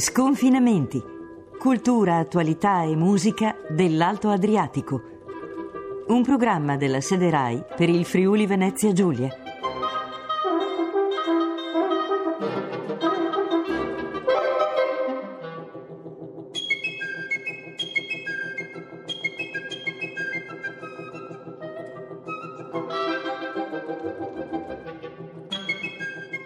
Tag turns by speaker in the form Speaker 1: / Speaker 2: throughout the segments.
Speaker 1: Sconfinamenti. Cultura, attualità e musica dell'Alto Adriatico. Un programma della sede RAI per il Friuli Venezia Giulia.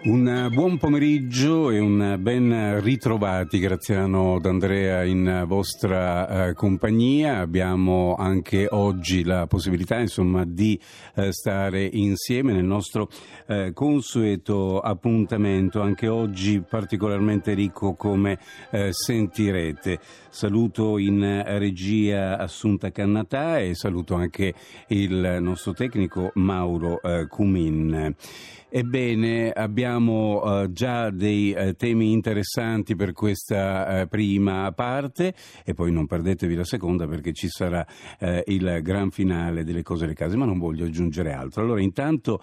Speaker 2: Un buon pomeriggio e un ben ritrovati Graziano D'Andrea in vostra eh, compagnia. Abbiamo anche oggi la possibilità insomma, di eh, stare insieme nel nostro eh, consueto appuntamento, anche oggi particolarmente ricco come eh, sentirete. Saluto in regia Assunta Cannatà e saluto anche il nostro tecnico Mauro eh, Cumin. Ebbene, abbiamo uh, già dei uh, temi interessanti per questa uh, prima parte e poi non perdetevi la seconda perché ci sarà il gran finale delle cose delle case, ma non voglio aggiungere altro. Allora, intanto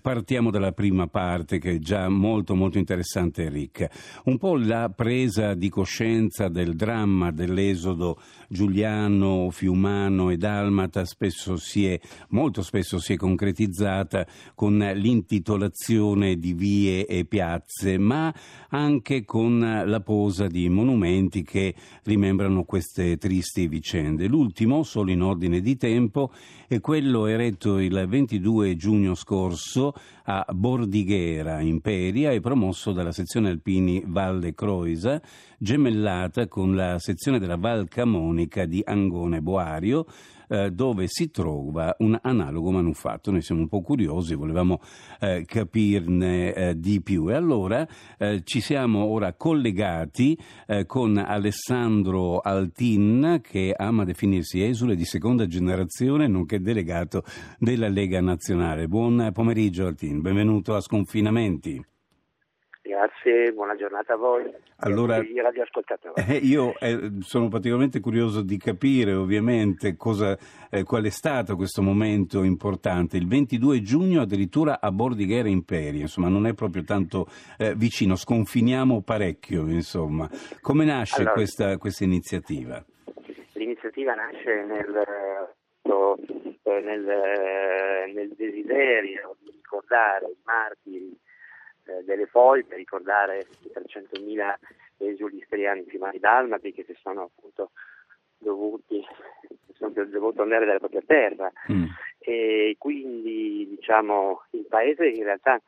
Speaker 2: partiamo dalla prima parte che è già molto molto interessante e ricca. Un po' la presa di coscienza del dramma dell'esodo giuliano, fiumano e dalmata spesso si è, molto spesso si è concretizzata con l'intitolazione circolazione di vie e piazze, ma anche con la posa di monumenti che rimembrano queste tristi vicende. L'ultimo, solo in ordine di tempo, è quello eretto il 22 giugno scorso a Bordighera, Imperia, e promosso dalla sezione alpini Valle Croisa, gemellata con la sezione della Val Camonica di Angone Boario, eh, dove si trova un analogo manufatto. Noi siamo un po' curiosi, volevamo eh, capirne eh, di più e allora eh, ci siamo ora collegati eh, con Alessandro Altin che ama definirsi esule di seconda generazione nonché delegato della Lega Nazionale. Buon pomeriggio Altin, benvenuto a Sconfinamenti.
Speaker 3: Grazie, buona giornata a voi.
Speaker 2: Allora, eh, io eh, sono particolarmente curioso di capire ovviamente cosa, eh, qual è stato questo momento importante. Il 22 giugno addirittura a Bordighera Imperia, insomma non è proprio tanto eh, vicino, sconfiniamo parecchio insomma. Come nasce
Speaker 3: allora,
Speaker 2: questa, questa, iniziativa?
Speaker 3: L'iniziativa nasce nel, eh, nel, nel desiderio di ricordare i martiri delle foglie per ricordare i 300.000 esuli istriani primari dalmati che si sono appunto dovuti sono dovuti tornare dalla propria terra mm. e quindi diciamo il paese in realtà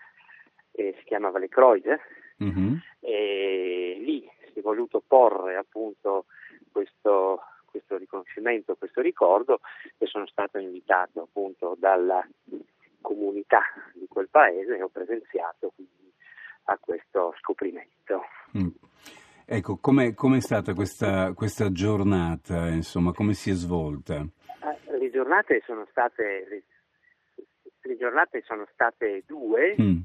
Speaker 3: eh, si chiama Valle Croide mm-hmm. e lì si è voluto porre appunto questo, questo riconoscimento, questo ricordo e sono stato invitato appunto dalla comunità di quel paese e ho presenziato a questo scoprimento. Mm.
Speaker 2: Ecco, com'è, com'è stata questa, questa, giornata, insomma, come si è svolta?
Speaker 3: Eh, le giornate sono state, le, giornate sono state due. Mm.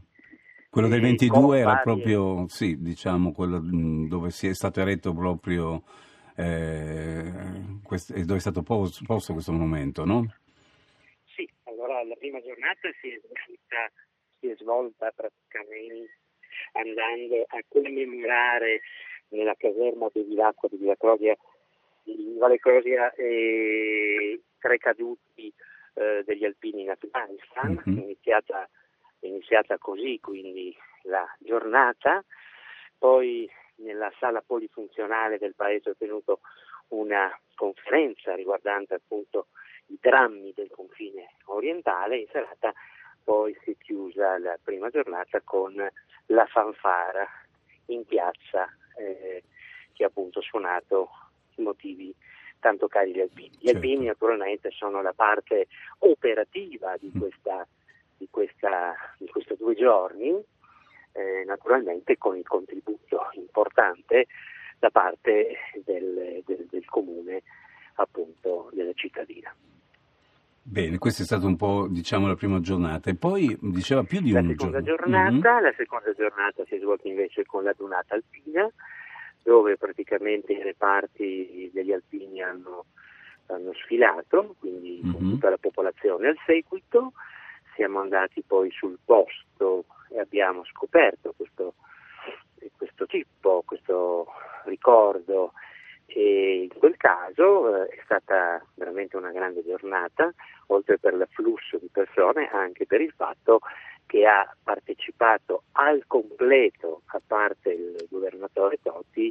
Speaker 2: Quello del 22 era proprio, sì, diciamo, quello mm, dove si è stato eretto proprio, eh, quest- dove è stato posto, posto questo monumento, no?
Speaker 3: Sì, allora la prima giornata si è svolta, si è svolta praticamente andando a commemorare nella caserma di Villacqua di Villa Crosia, di Valle Crosia eh, tre caduti eh, degli alpini in Afghanistan, mm-hmm. iniziata, iniziata così quindi la giornata, poi nella sala polifunzionale del paese ho tenuto una conferenza riguardante appunto i drammi del confine orientale, in serata poi si è chiusa la prima giornata con la fanfara in piazza eh, che ha appunto suonato i motivi tanto cari agli alpini. Gli certo. alpini naturalmente sono la parte operativa di, mm. questa, di, questa, di questi due giorni, eh, naturalmente con il contributo importante da parte del, del, del comune appunto della cittadina.
Speaker 2: Bene, questa è stata un po' diciamo la prima giornata e poi diceva più di
Speaker 3: la
Speaker 2: un
Speaker 3: giorno.
Speaker 2: Giornata,
Speaker 3: mm-hmm. La seconda giornata si è svolta invece con la dunata alpina dove praticamente i reparti degli alpini hanno, hanno sfilato, quindi mm-hmm. con tutta la popolazione al seguito. Siamo andati poi sul posto e abbiamo scoperto questo, questo tipo, questo ricordo. E in quel caso eh, è stata veramente una grande giornata, oltre per l'afflusso di persone, anche per il fatto che ha partecipato al completo, a parte il governatore Totti,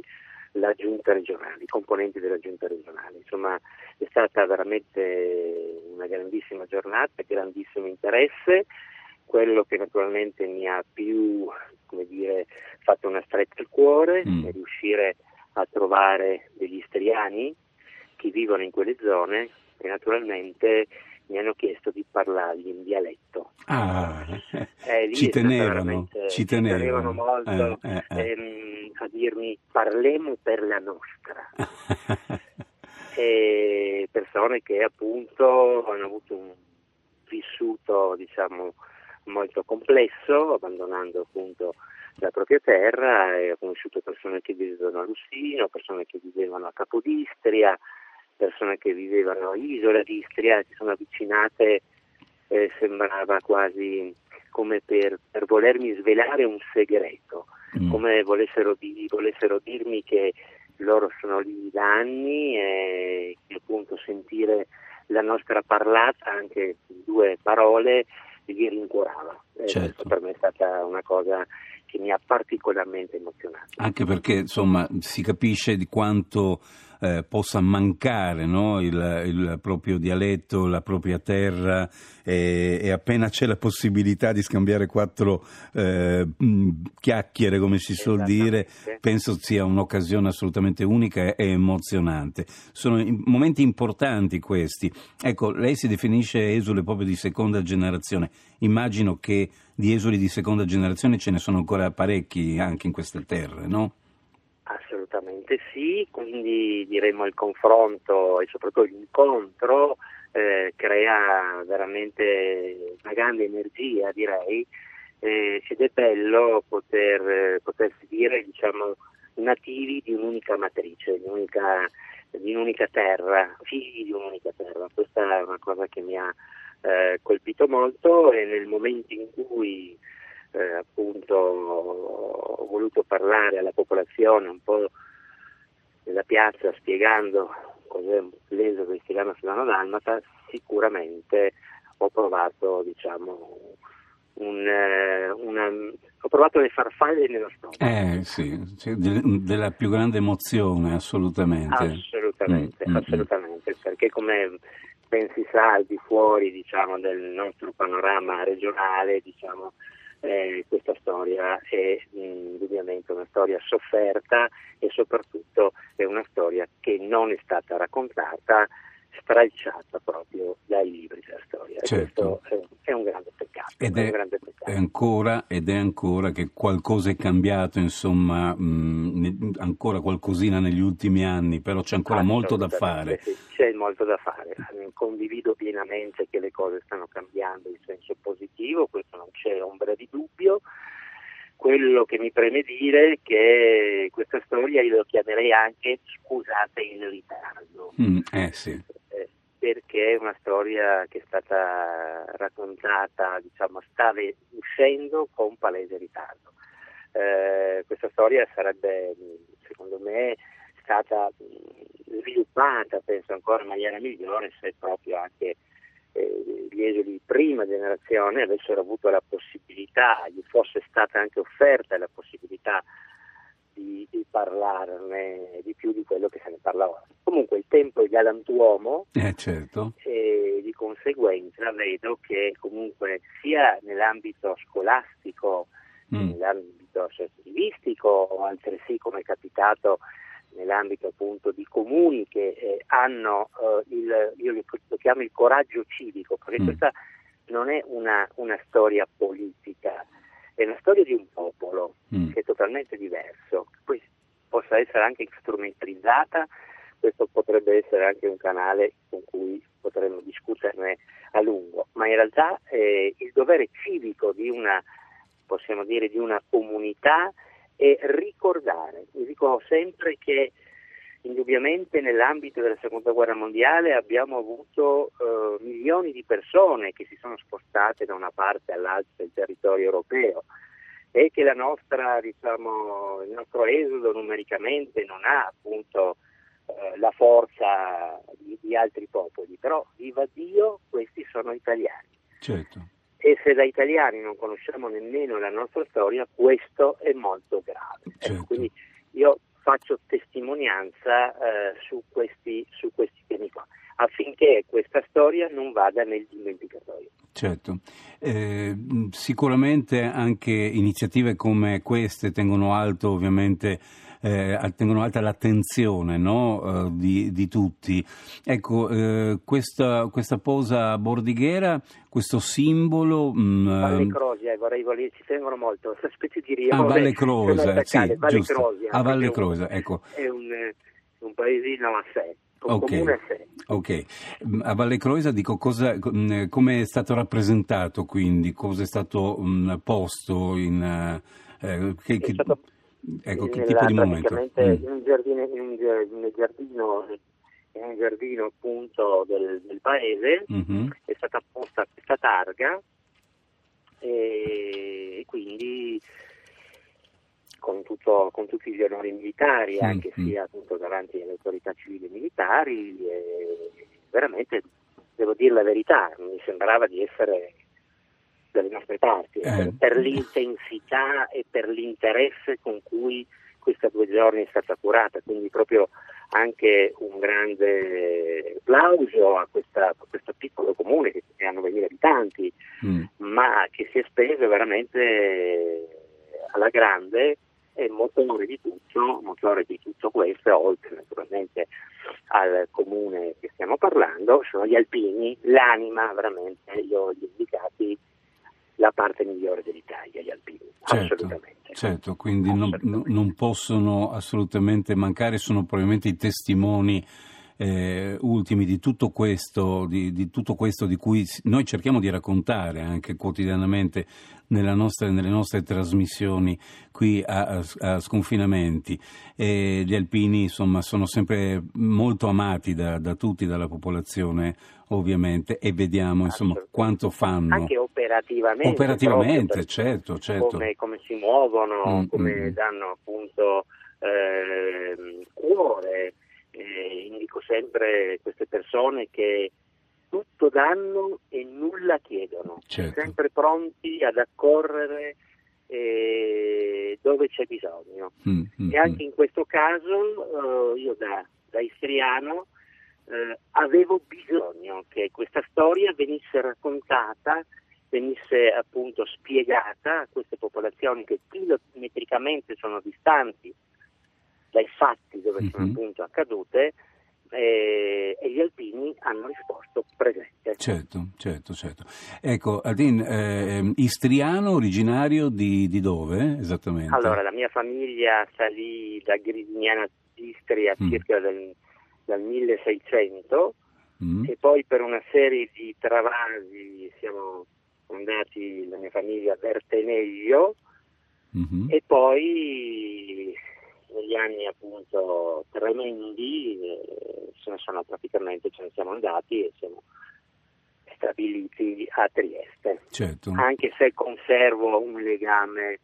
Speaker 3: la giunta regionale, i componenti della giunta regionale. Insomma, è stata veramente una grandissima giornata, grandissimo interesse. Quello che naturalmente mi ha più dire, fatto una stretta al cuore mm. è riuscire a trovare degli istriani che vivono in quelle zone e naturalmente mi hanno chiesto di parlargli in dialetto.
Speaker 2: Ah, eh, ci, tenevano, ci, tenevano,
Speaker 3: molto eh, eh, eh. ehm, a dirmi parlemo per la nostra. e persone che appunto hanno avuto un vissuto diciamo molto complesso, abbandonando appunto la propria terra e ho conosciuto persone che vivevano a Lussino, persone che vivevano a Capodistria, persone che vivevano a Isola d'Istria, si sono avvicinate, eh, sembrava quasi come per, per, volermi svelare un segreto, mm. come volessero, di, volessero, dirmi che loro sono lì da anni e che appunto sentire la nostra parlata, anche due parole, li rincuorava. Eh, certo. per me è stata una cosa che mi ha particolarmente emozionato.
Speaker 2: Anche perché insomma si capisce di quanto eh, possa mancare no? il, il, proprio dialetto, la propria terra e, e, appena c'è la possibilità di scambiare quattro eh, chiacchiere, come si suol dire, penso sia un'occasione assolutamente unica e emozionante. Sono momenti importanti questi. Ecco, lei si definisce esule proprio di seconda generazione. Immagino che di esuli di seconda generazione ce ne sono ancora parecchi anche in queste terre, no?
Speaker 3: Assolutamente sì, quindi diremmo il confronto e soprattutto l'incontro eh, crea veramente una grande energia direi eh, ed è bello poter, potersi dire diciamo, nativi di un'unica matrice, di un'unica, di un'unica terra, figli di un'unica terra. Questa è una cosa che mi ha eh, colpito molto e nel momento in cui eh, appunto ho voluto parlare alla popolazione un po' nella piazza spiegando cos'è l'esodo cristiano filano dalmata, sicuramente ho provato diciamo un, eh, una, ho provato le farfalle nello stomaco.
Speaker 2: Eh sì, della più grande emozione, assolutamente.
Speaker 3: Assolutamente, mm, mm, mm. assolutamente, mm. perché come ben si sa al di fuori diciamo, del nostro panorama regionale, diciamo, eh, questa storia è indubbiamente una storia sofferta e soprattutto è una storia che non è stata raccontata stralciata proprio dai libri della storia. Certo. Questo è, un grande peccato.
Speaker 2: Ed è,
Speaker 3: grande
Speaker 2: peccato. È ancora, ed è ancora che qualcosa è cambiato, insomma, mh, ancora qualcosina negli ultimi anni, però c'è ancora molto da fare.
Speaker 3: C'è molto da fare. Condivido pienamente che le cose stanno cambiando in senso positivo, questo non c'è ombra di dubbio quello che mi preme dire è che questa storia io lo chiamerei anche scusate in ritardo.
Speaker 2: Mm, eh sì
Speaker 3: una storia che è stata raccontata, diciamo, sta uscendo con palese ritardo. Eh, questa storia sarebbe, secondo me, stata sviluppata, penso ancora in maniera migliore, se proprio anche eh, gli esuli di prima generazione avessero avuto la possibilità, gli fosse stata anche offerta la possibilità di, di, parlarne di più di quello che se ne parla ora. Comunque il tempo è galantuomo
Speaker 2: eh, certo.
Speaker 3: e di conseguenza vedo che comunque sia nell'ambito scolastico, mm. nell'ambito associativistico o altresì come è capitato nell'ambito appunto di comuni che eh, hanno eh, il, io lo chiamo il coraggio civico, perché mm. questa non è una, una storia politica, è una storia di un popolo mm. che è totalmente diverso, poi possa essere anche strumentalizzata, questo potrebbe essere anche un canale con cui potremmo discuterne a lungo, ma in realtà eh, il dovere civico di una, possiamo dire, di una comunità è ricordare. Io dico sempre che Indubbiamente nell'ambito della seconda guerra mondiale abbiamo avuto eh, milioni di persone che si sono spostate da una parte all'altra del territorio europeo e che nostra, diciamo, il nostro esodo numericamente non ha appunto eh, la forza di, di, altri popoli, però viva Dio, questi sono italiani.
Speaker 2: Certo.
Speaker 3: E se da italiani non conosciamo nemmeno la nostra storia, questo è molto grave. Certo. Quindi io faccio testimonianza eh, su, questi, su questi temi qua affinché questa storia non vada nel dimenticatoio.
Speaker 2: Certo, eh, sicuramente anche iniziative come queste tengono alto ovviamente eh, tengono alta l'attenzione no? uh, di, di, tutti. Ecco, eh, questa, questa, posa bordighera, questo simbolo...
Speaker 3: Mh, mm, Valle Crosia, eh, vorrei, vorrei, ci tengono molto, questa specie di rione.
Speaker 2: Ah, Valle Crosia, sì,
Speaker 3: Valle. Crosia,
Speaker 2: a Valle Crosia, ecco.
Speaker 3: È un, un paesino a sé okay. a.
Speaker 2: Ok, a Valle Croisa dico cosa, mm, come è stato rappresentato quindi, cosa è stato mm, posto in...
Speaker 3: Eh, che, che, ecco, che tipo di monumento? Mm. In un giardino, in un, nel giardino in un giardino appunto del, del paese mm-hmm. è stata posta questa targa e, e quindi con, tutto, con, tutti gli onori militari, anche mm. sia appunto davanti alle autorità civili e militari, e veramente devo dire la verità, mi sembrava di essere dalle nostre parti, eh. per l'intensità e per l'interesse con cui questa due giorni è stata curata, quindi proprio anche un grande applauso a, questa, a questo piccolo comune che hanno 20.000 abitanti, mm. ma che si è speso veramente alla grande e motore di tutto, motore di tutto questo, oltre naturalmente al comune che stiamo parlando, sono gli alpini, l'anima veramente, io ho indicati la parte migliore dell'Italia, gli alpini, certo, assolutamente.
Speaker 2: Certo, quindi assolutamente. Non, non, possono assolutamente mancare, sono probabilmente i testimoni eh, ultimi di tutto, questo, di, di tutto questo di cui noi cerchiamo di raccontare anche quotidianamente nostra, nelle nostre trasmissioni qui a, a, Sconfinamenti. E gli alpini insomma, sono sempre molto amati da, da tutti, dalla popolazione ovviamente, e vediamo insomma, quanto fanno.
Speaker 3: Anche operativamente.
Speaker 2: Operativamente, certo, certo.
Speaker 3: Come, come, si muovono, mm, come mm. danno appunto eh, cuore eh, indico sempre queste persone che tutto danno e nulla chiedono, certo. sempre pronti ad accorrere eh, dove c'è bisogno. Mm, mm, e anche mm. in questo caso eh, io da, da istriano eh, avevo bisogno che questa storia venisse raccontata, venisse appunto spiegata a queste popolazioni che chilometricamente sono distanti dai fatti dove mm-hmm. sono mhm. appunto accadute eh, e gli alpini hanno risposto presente.
Speaker 2: Certo, certo, certo. Ecco, Adin, eh, istriano originario di, di, dove esattamente?
Speaker 3: Allora, la mia famiglia salì da Grisignana d'Istria mm. circa del, dal 1600 mm. e poi per una serie di travasi siamo andati, la mia famiglia, a Berteneglio mm-hmm. e poi negli anni appunto tremendi eh, ce ne sono praticamente, ce ne siamo andati e siamo stabiliti a Trieste.
Speaker 2: Certo.
Speaker 3: Anche se conservo un legame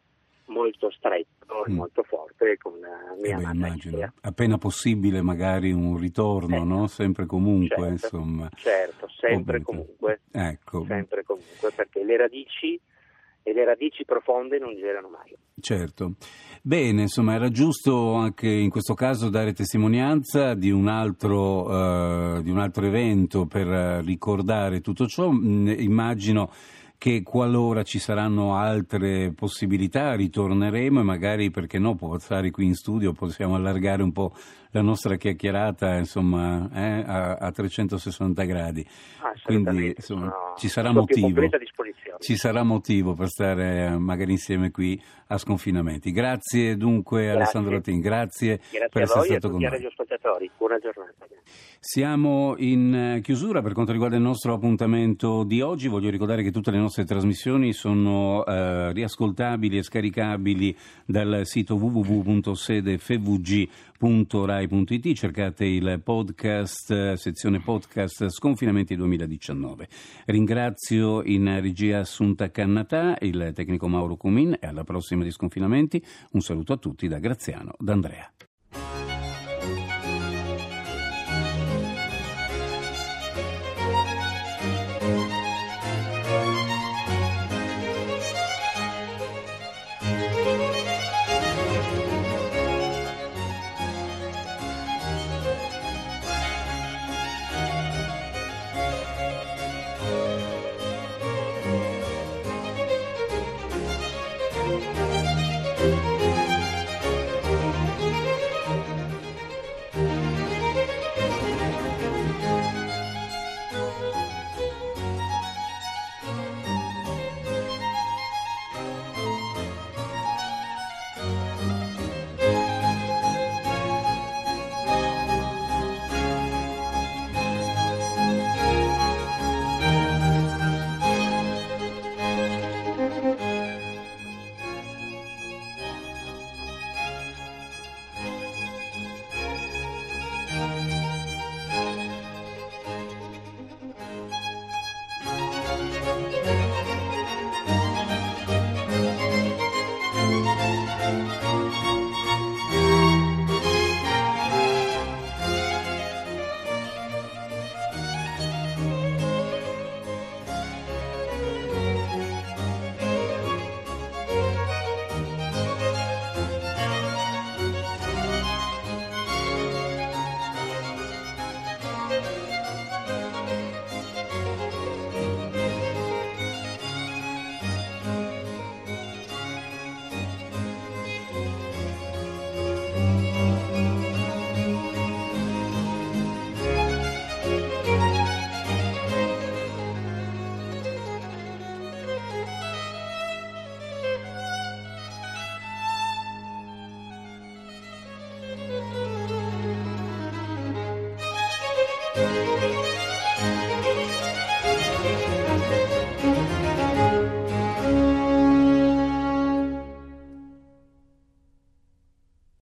Speaker 3: molto stretto e mm. molto forte con la mia eh beh, immagino.
Speaker 2: Appena possibile magari un ritorno, certo. no? Sempre comunque, certo. insomma.
Speaker 3: Certo, sempre Ovviamente. comunque.
Speaker 2: Ecco.
Speaker 3: Sempre comunque, perché le radici e le radici profonde non gelano mai.
Speaker 2: Certo. Bene, insomma, era giusto anche in questo caso dare testimonianza di un altro, uh, di un altro evento per ricordare tutto ciò. Mm, immagino che qualora ci saranno altre possibilità ritorneremo e magari perché no può stare qui in studio possiamo allargare un po' la nostra chiacchierata insomma eh, a, a, 360 gradi. Quindi insomma, no, ci sarà motivo. ci sarà motivo per stare eh, magari insieme qui a sconfinamenti. Grazie dunque grazie. Alessandro Tin grazie,
Speaker 3: grazie
Speaker 2: per
Speaker 3: essere
Speaker 2: stato con
Speaker 3: noi. buona giornata.
Speaker 2: Siamo in chiusura per quanto riguarda il nostro appuntamento di oggi. Voglio ricordare che tutte le nostre trasmissioni sono eh, riascoltabili e scaricabili dal sito www.sedefvg.rai.it, cercate il podcast, sezione podcast Sconfinamenti 2019. Ringrazio in regia Assunta Cannatà, il tecnico Mauro Cumin e alla prossima di Sconfinamenti. Un saluto a tutti da Graziano D'Andrea.